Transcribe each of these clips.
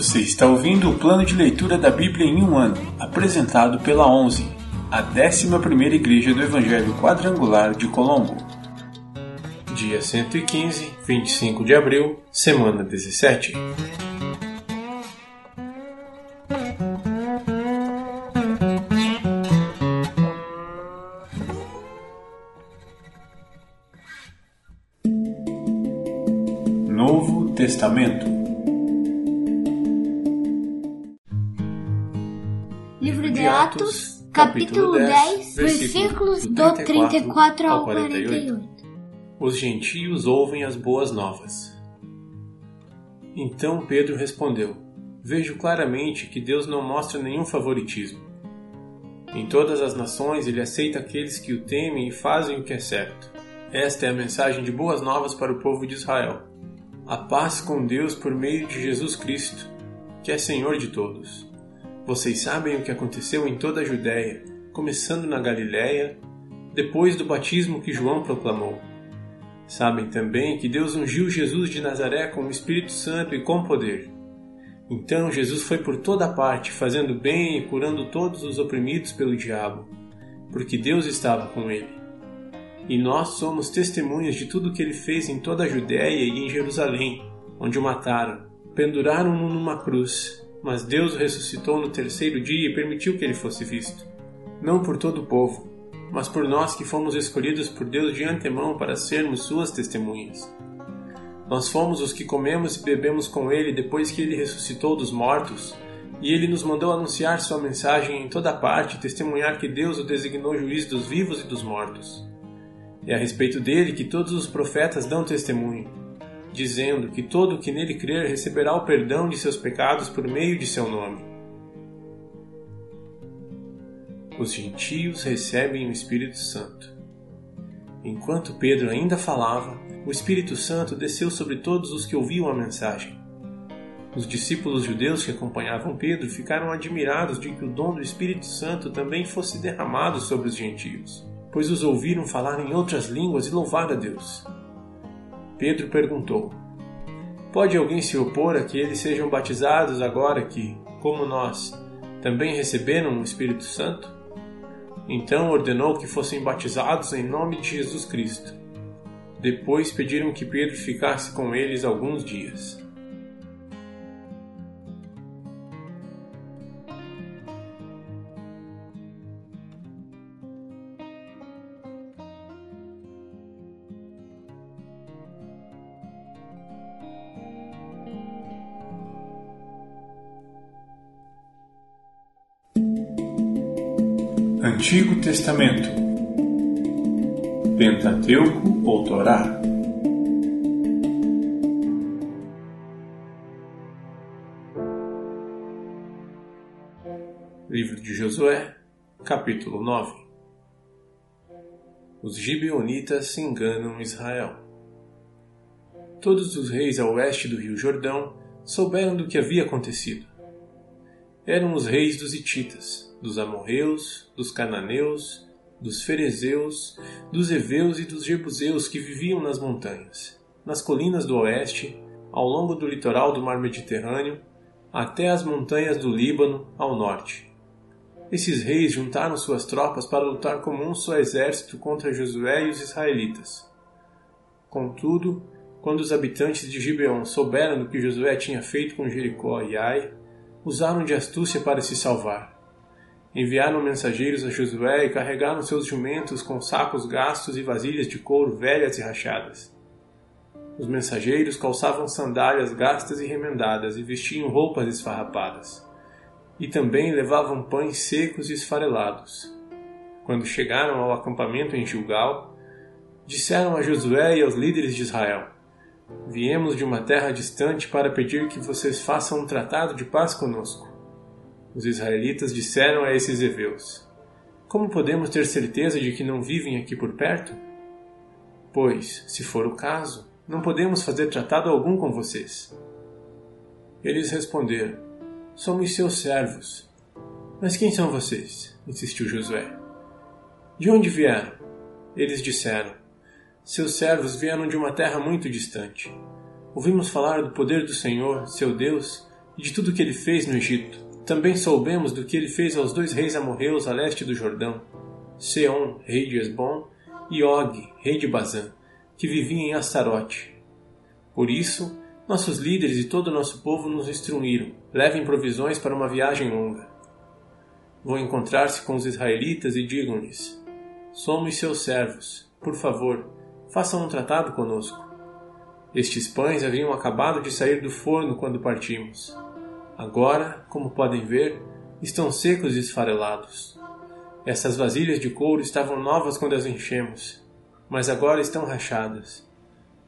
Você está ouvindo o plano de leitura da Bíblia em um ano, apresentado pela 11, a 11ª Igreja do Evangelho Quadrangular de Colombo. Dia 115, 25 de abril, semana 17. Novo Testamento Atos, capítulo 10, versículos do 34 ao 48. Os gentios ouvem as boas novas. Então Pedro respondeu: Vejo claramente que Deus não mostra nenhum favoritismo. Em todas as nações ele aceita aqueles que o temem e fazem o que é certo. Esta é a mensagem de boas novas para o povo de Israel. A paz com Deus por meio de Jesus Cristo, que é Senhor de todos. Vocês sabem o que aconteceu em toda a Judéia, começando na Galiléia, depois do batismo que João proclamou. Sabem também que Deus ungiu Jesus de Nazaré com o Espírito Santo e com poder. Então Jesus foi por toda parte, fazendo bem e curando todos os oprimidos pelo diabo, porque Deus estava com ele. E nós somos testemunhas de tudo o que ele fez em toda a Judéia e em Jerusalém, onde o mataram. Penduraram-no numa cruz, mas Deus o ressuscitou no terceiro dia e permitiu que ele fosse visto. Não por todo o povo, mas por nós que fomos escolhidos por Deus de antemão para sermos suas testemunhas. Nós fomos os que comemos e bebemos com ele depois que ele ressuscitou dos mortos, e ele nos mandou anunciar sua mensagem em toda parte e testemunhar que Deus o designou juiz dos vivos e dos mortos. É a respeito dele que todos os profetas dão testemunho, dizendo que todo o que nele crer receberá o perdão de seus pecados por meio de seu nome. Os gentios recebem o Espírito Santo. Enquanto Pedro ainda falava, o Espírito Santo desceu sobre todos os que ouviam a mensagem. Os discípulos judeus que acompanhavam Pedro ficaram admirados de que o dom do Espírito Santo também fosse derramado sobre os gentios, pois os ouviram falar em outras línguas e louvar a Deus. Pedro perguntou: Pode alguém se opor a que eles sejam batizados agora que, como nós, também receberam o Espírito Santo? Então ordenou que fossem batizados em nome de Jesus Cristo. Depois pediram que Pedro ficasse com eles alguns dias. Testamento Pentateuco ou Torá Livro de Josué, capítulo 9 Os gibeonitas se enganam Israel. Todos os reis a oeste do rio Jordão souberam do que havia acontecido. Eram os reis dos Hititas, dos amorreus, dos cananeus, dos ferezeus, dos heveus e dos jebuseus que viviam nas montanhas, nas colinas do oeste, ao longo do litoral do mar Mediterrâneo, até as montanhas do Líbano, ao norte. Esses reis juntaram suas tropas para lutar como um só exército contra Josué e os israelitas. Contudo, quando os habitantes de Gibeon souberam do que Josué tinha feito com Jericó e Ai, usaram de astúcia para se salvar Enviaram mensageiros a Josué e carregaram seus jumentos com sacos gastos e vasilhas de couro velhas e rachadas. Os mensageiros calçavam sandálias gastas e remendadas e vestiam roupas esfarrapadas. E também levavam pães secos e esfarelados. Quando chegaram ao acampamento em Gilgal, disseram a Josué e aos líderes de Israel: Viemos de uma terra distante para pedir que vocês façam um tratado de paz conosco. Os israelitas disseram a esses heveus: Como podemos ter certeza de que não vivem aqui por perto? Pois, se for o caso, não podemos fazer tratado algum com vocês. Eles responderam: Somos seus servos. Mas quem são vocês? insistiu Josué. De onde vieram? Eles disseram: Seus servos vieram de uma terra muito distante. Ouvimos falar do poder do Senhor, seu Deus, e de tudo que ele fez no Egito. Também soubemos do que ele fez aos dois reis amorreus a leste do Jordão, Seom, rei de Esbom, e Og, rei de Bazã, que vivia em Astarote. Por isso, nossos líderes e todo o nosso povo nos instruíram: levem provisões para uma viagem longa. Vão encontrar-se com os israelitas e digam-lhes: Somos seus servos. Por favor, façam um tratado conosco. Estes pães haviam acabado de sair do forno quando partimos. Agora, como podem ver, estão secos e esfarelados. Essas vasilhas de couro estavam novas quando as enchemos, mas agora estão rachadas.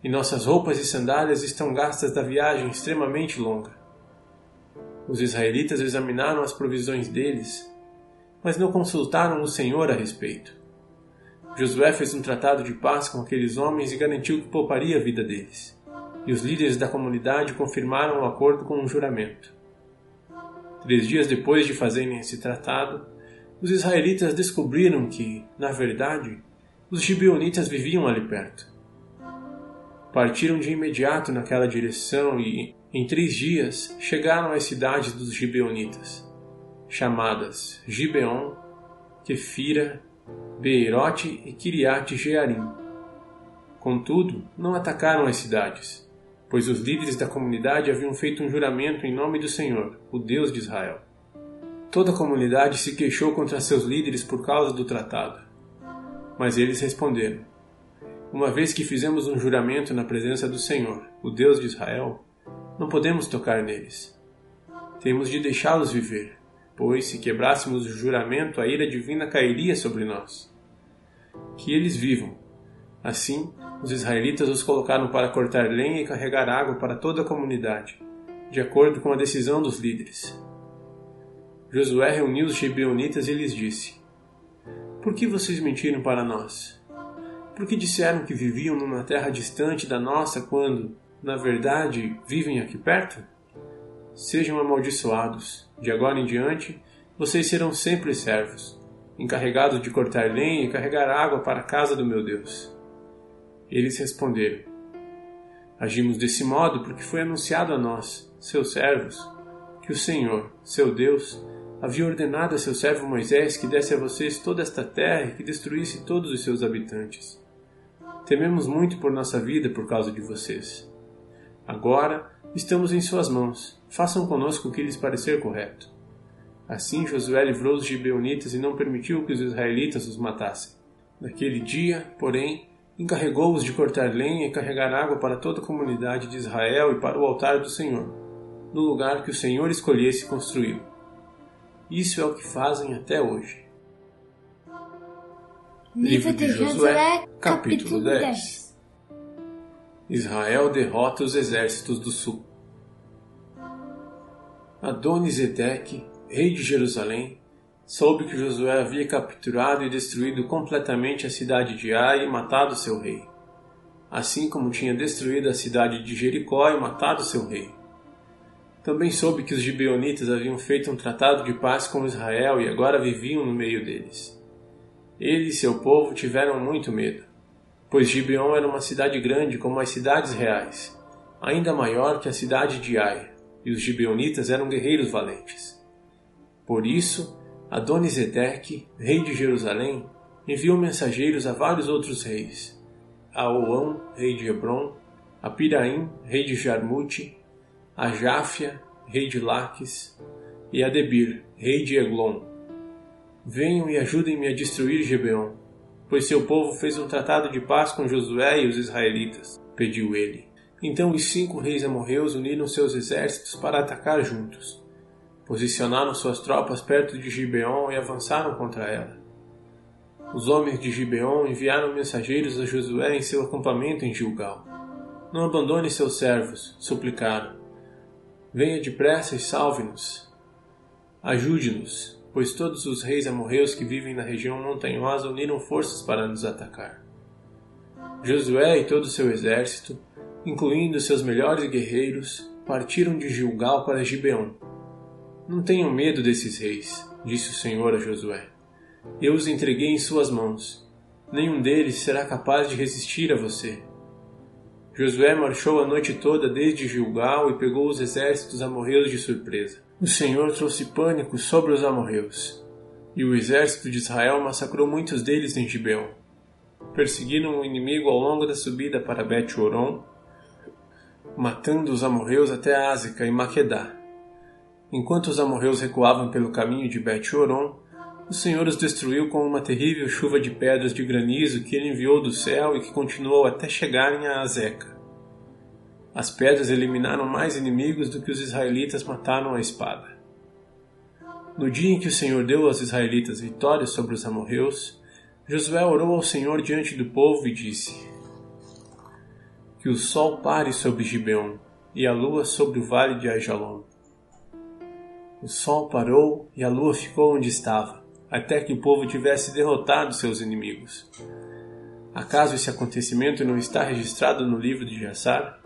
E nossas roupas e sandálias estão gastas da viagem extremamente longa. Os israelitas examinaram as provisões deles, mas não consultaram o Senhor a respeito. Josué fez um tratado de paz com aqueles homens e garantiu que pouparia a vida deles. E os líderes da comunidade confirmaram o acordo com um juramento. Três dias depois de fazerem esse tratado, os israelitas descobriram que, na verdade, os gibeonitas viviam ali perto. Partiram de imediato naquela direção e, em três dias, chegaram às cidades dos gibeonitas, chamadas Gibeon, Kefira Beerote e Kiriat Jearim. Contudo, não atacaram as cidades, pois os líderes da comunidade haviam feito um juramento em nome do Senhor, o Deus de Israel. Toda a comunidade se queixou contra seus líderes por causa do tratado. Mas eles responderam: Uma vez que fizemos um juramento na presença do Senhor, o Deus de Israel, não podemos tocar neles. Temos de deixá-los viver, pois se quebrássemos o juramento, a ira divina cairia sobre nós que eles vivam. Assim, os israelitas os colocaram para cortar lenha e carregar água para toda a comunidade, de acordo com a decisão dos líderes. Josué reuniu os gibeonitas e lhes disse: Por que vocês mentiram para nós? Por que disseram que viviam numa terra distante da nossa quando, na verdade, vivem aqui perto? Sejam amaldiçoados. De agora em diante, vocês serão sempre servos encarregado de cortar lenha e carregar água para a casa do meu Deus. Eles responderam: Agimos desse modo porque foi anunciado a nós, seus servos, que o Senhor, seu Deus, havia ordenado a seu servo Moisés que desse a vocês toda esta terra e que destruísse todos os seus habitantes. Tememos muito por nossa vida por causa de vocês. Agora estamos em suas mãos. Façam conosco o que lhes parecer correto. Assim Josué livrou os gibeonitas e não permitiu que os israelitas os matassem. Naquele dia, porém, encarregou-os de cortar lenha e carregar água para toda a comunidade de Israel e para o altar do Senhor, no lugar que o Senhor escolhesse construí-lo. Isso é o que fazem até hoje. Livro de Josué, capítulo 10 Israel derrota os exércitos do sul. Adonisedeque rei de Jerusalém, soube que Josué havia capturado e destruído completamente a cidade de Ai e matado seu rei, assim como tinha destruído a cidade de Jericó e matado seu rei. Também soube que os gibeonitas haviam feito um tratado de paz com Israel e agora viviam no meio deles. Ele e seu povo tiveram muito medo, pois Gibeon era uma cidade grande como as cidades reais, ainda maior que a cidade de Ai, e os gibeonitas eram guerreiros valentes. Por isso, Adonisedeque, rei de Jerusalém, enviou mensageiros a vários outros reis, a Oão, rei de Hebron, a Piraim, rei de Jarmute, a Jáfia, rei de Laques, e a Debir, rei de Eglon. Venham e ajudem-me a destruir Gebeon, pois seu povo fez um tratado de paz com Josué e os israelitas, pediu ele. Então os cinco reis amorreus uniram seus exércitos para atacar juntos. Posicionaram suas tropas perto de Gibeon e avançaram contra ela. Os homens de Gibeon enviaram mensageiros a Josué em seu acampamento em Gilgal. Não abandone seus servos, suplicaram. Venha depressa e salve-nos. Ajude-nos, pois todos os reis amorreus que vivem na região montanhosa uniram forças para nos atacar. Josué e todo o seu exército, incluindo seus melhores guerreiros, partiram de Gilgal para Gibeon não tenham medo desses reis, disse o Senhor a Josué. Eu os entreguei em suas mãos. Nenhum deles será capaz de resistir a você. Josué marchou a noite toda desde Gilgal e pegou os exércitos amorreus de surpresa. O Senhor trouxe pânico sobre os amorreus, e o exército de Israel massacrou muitos deles em Gibeon. Perseguiram o inimigo ao longo da subida para Bet-Horon, matando os amorreus até Ásica e Maquedá. Enquanto os amorreus recuavam pelo caminho de Bet-Horon, o Senhor os destruiu com uma terrível chuva de pedras de granizo que ele enviou do céu e que continuou até chegarem a Azeca. As pedras eliminaram mais inimigos do que os israelitas mataram à espada. No dia em que o Senhor deu aos israelitas vitória sobre os amorreus, Josué orou ao Senhor diante do povo e disse: Que o sol pare sobre Gibeon e a lua sobre o vale de Aijalon. O sol parou e a lua ficou onde estava até que o povo tivesse derrotado seus inimigos. Acaso esse acontecimento não está registrado no livro de Jassar?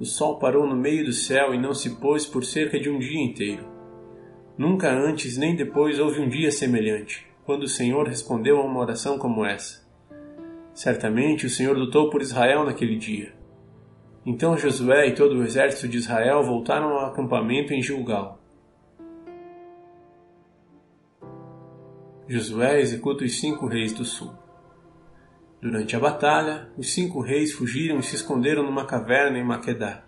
O sol parou no meio do céu e não se pôs por cerca de um dia inteiro. Nunca antes nem depois houve um dia semelhante, quando o Senhor respondeu a uma oração como essa. Certamente o Senhor lutou por Israel naquele dia. Então Josué e todo o exército de Israel voltaram ao acampamento em Gilgal. Josué executa os cinco reis do sul. Durante a batalha, os cinco reis fugiram e se esconderam numa caverna em Maquedá.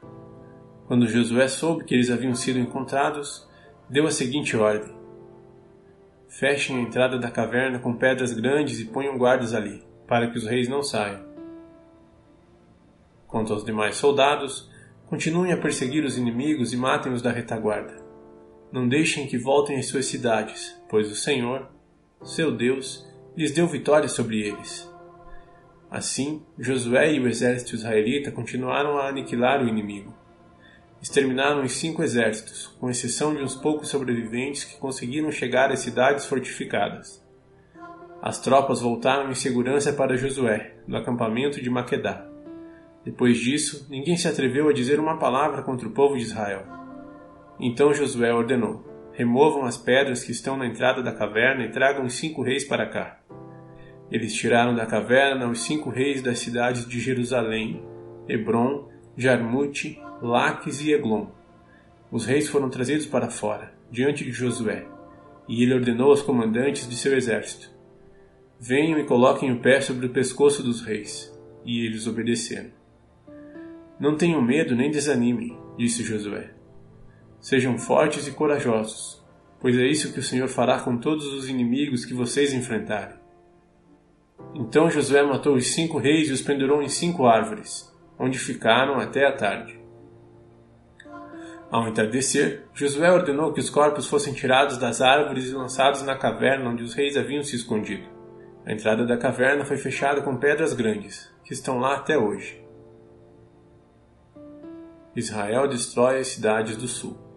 Quando Josué soube que eles haviam sido encontrados, deu a seguinte ordem: Fechem a entrada da caverna com pedras grandes e ponham guardas ali, para que os reis não saiam. Quanto aos demais soldados, continuem a perseguir os inimigos e matem-os da retaguarda. Não deixem que voltem às suas cidades, pois o Senhor, seu Deus, lhes deu vitória sobre eles. Assim, Josué e o exército israelita continuaram a aniquilar o inimigo. Exterminaram os cinco exércitos, com exceção de uns poucos sobreviventes que conseguiram chegar às cidades fortificadas. As tropas voltaram em segurança para Josué, no acampamento de Maquedá. Depois disso, ninguém se atreveu a dizer uma palavra contra o povo de Israel. Então Josué ordenou: Removam as pedras que estão na entrada da caverna e tragam os cinco reis para cá. Eles tiraram da caverna os cinco reis das cidades de Jerusalém, Hebron, Jarmute, Laques e Eglon. Os reis foram trazidos para fora, diante de Josué, e ele ordenou aos comandantes de seu exército: Venham e coloquem o pé sobre o pescoço dos reis. E eles obedeceram. Não tenham medo nem desanimem, disse Josué. Sejam fortes e corajosos, pois é isso que o Senhor fará com todos os inimigos que vocês enfrentarem. Então Josué matou os cinco reis e os pendurou em cinco árvores, onde ficaram até a tarde. Ao entardecer, Josué ordenou que os corpos fossem tirados das árvores e lançados na caverna onde os reis haviam se escondido. A entrada da caverna foi fechada com pedras grandes, que estão lá até hoje. Israel destrói as cidades do sul.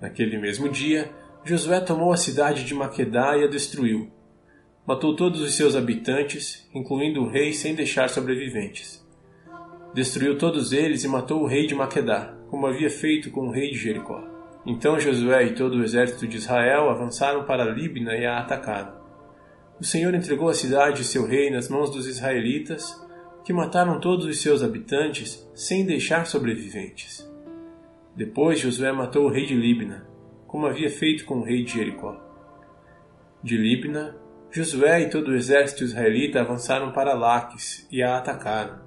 Naquele mesmo dia, Josué tomou a cidade de Maquedá e a destruiu. Matou todos os seus habitantes, incluindo o rei, sem deixar sobreviventes. Destruiu todos eles e matou o rei de Maquedá, como havia feito com o rei de Jericó. Então Josué e todo o exército de Israel avançaram para Líbina e a atacaram. O Senhor entregou a cidade e seu rei nas mãos dos israelitas, que mataram todos os seus habitantes sem deixar sobreviventes. Depois Josué matou o rei de Libna, como havia feito com o rei de Jericó. De Libna, Josué e todo o exército israelita avançaram para Laques e a atacaram.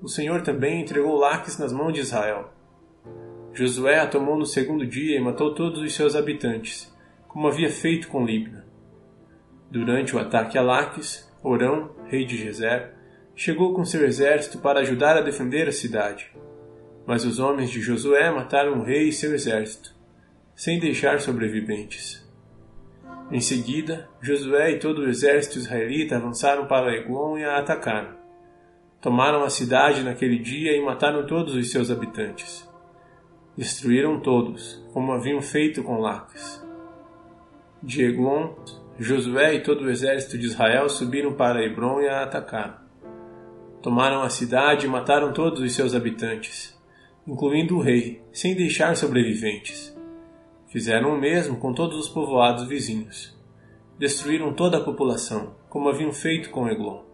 O Senhor também entregou Laques nas mãos de Israel. Josué a tomou no segundo dia e matou todos os seus habitantes, como havia feito com Libna. Durante o ataque a Laques, Orão, rei de Gezer, chegou com seu exército para ajudar a defender a cidade. Mas os homens de Josué mataram o rei e seu exército, sem deixar sobreviventes. Em seguida, Josué e todo o exército israelita avançaram para Eglon e a atacaram. Tomaram a cidade naquele dia e mataram todos os seus habitantes. Destruíram todos, como haviam feito com Laques. De Eglon, Josué e todo o exército de Israel subiram para Hebron e a atacaram. Tomaram a cidade e mataram todos os seus habitantes incluindo o rei, sem deixar sobreviventes. Fizeram o mesmo com todos os povoados vizinhos. Destruíram toda a população, como haviam feito com Eglon.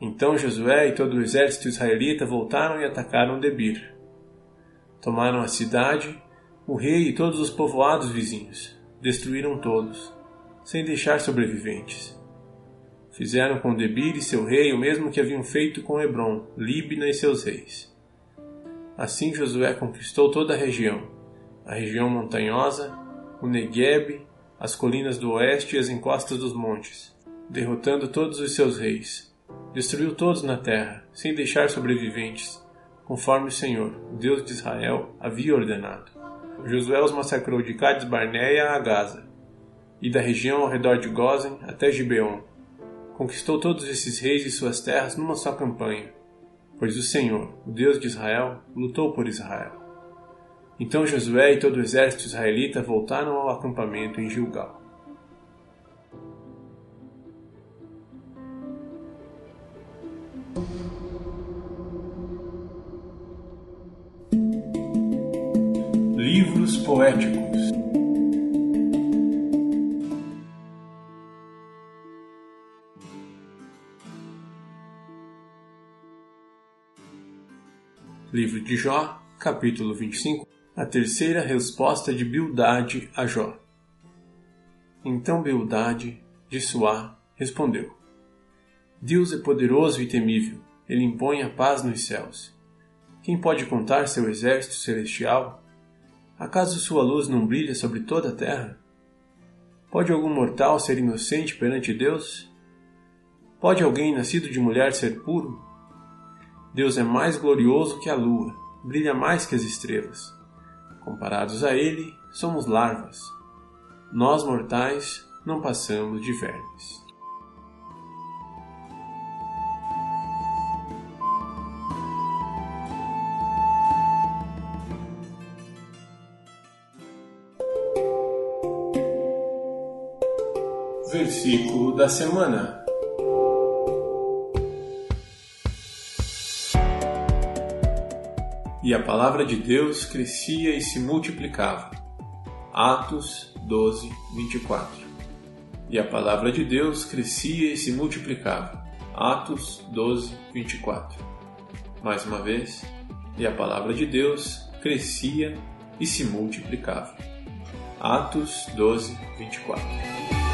Então Josué e todo o exército israelita voltaram e atacaram Debir. Tomaram a cidade, o rei e todos os povoados vizinhos. Destruíram todos, sem deixar sobreviventes. Fizeram com Debir e seu rei o mesmo que haviam feito com Hebron, Líbina e seus reis. Assim Josué conquistou toda a região, a região montanhosa, o Negueb, as colinas do oeste e as encostas dos montes, derrotando todos os seus reis. Destruiu todos na terra, sem deixar sobreviventes, conforme o Senhor, o Deus de Israel, havia ordenado. Josué os massacrou de Cades Barneia a Gaza, e da região ao redor de Gozen até Gibeon, conquistou todos esses reis e suas terras numa só campanha, pois o Senhor, o Deus de Israel, lutou por Israel. Então Josué e todo o exército israelita voltaram ao acampamento em Gilgal. Livros poéticos Livro de Jó, capítulo 25, a terceira resposta de Bildade a Jó. Então Bildade, de Suá, respondeu: Deus é poderoso e temível, ele impõe a paz nos céus. Quem pode contar seu exército celestial? Acaso sua luz não brilha sobre toda a terra? Pode algum mortal ser inocente perante Deus? Pode alguém nascido de mulher ser puro? Deus é mais glorioso que a lua, brilha mais que as estrelas. Comparados a ele, somos larvas. Nós mortais não passamos de vermes. Versículo da semana. E a palavra de Deus crescia e se multiplicava. Atos 12, 24. E a palavra de Deus crescia e se multiplicava. Atos 12, 24. Mais uma vez, e a palavra de Deus crescia e se multiplicava. Atos 12, 24.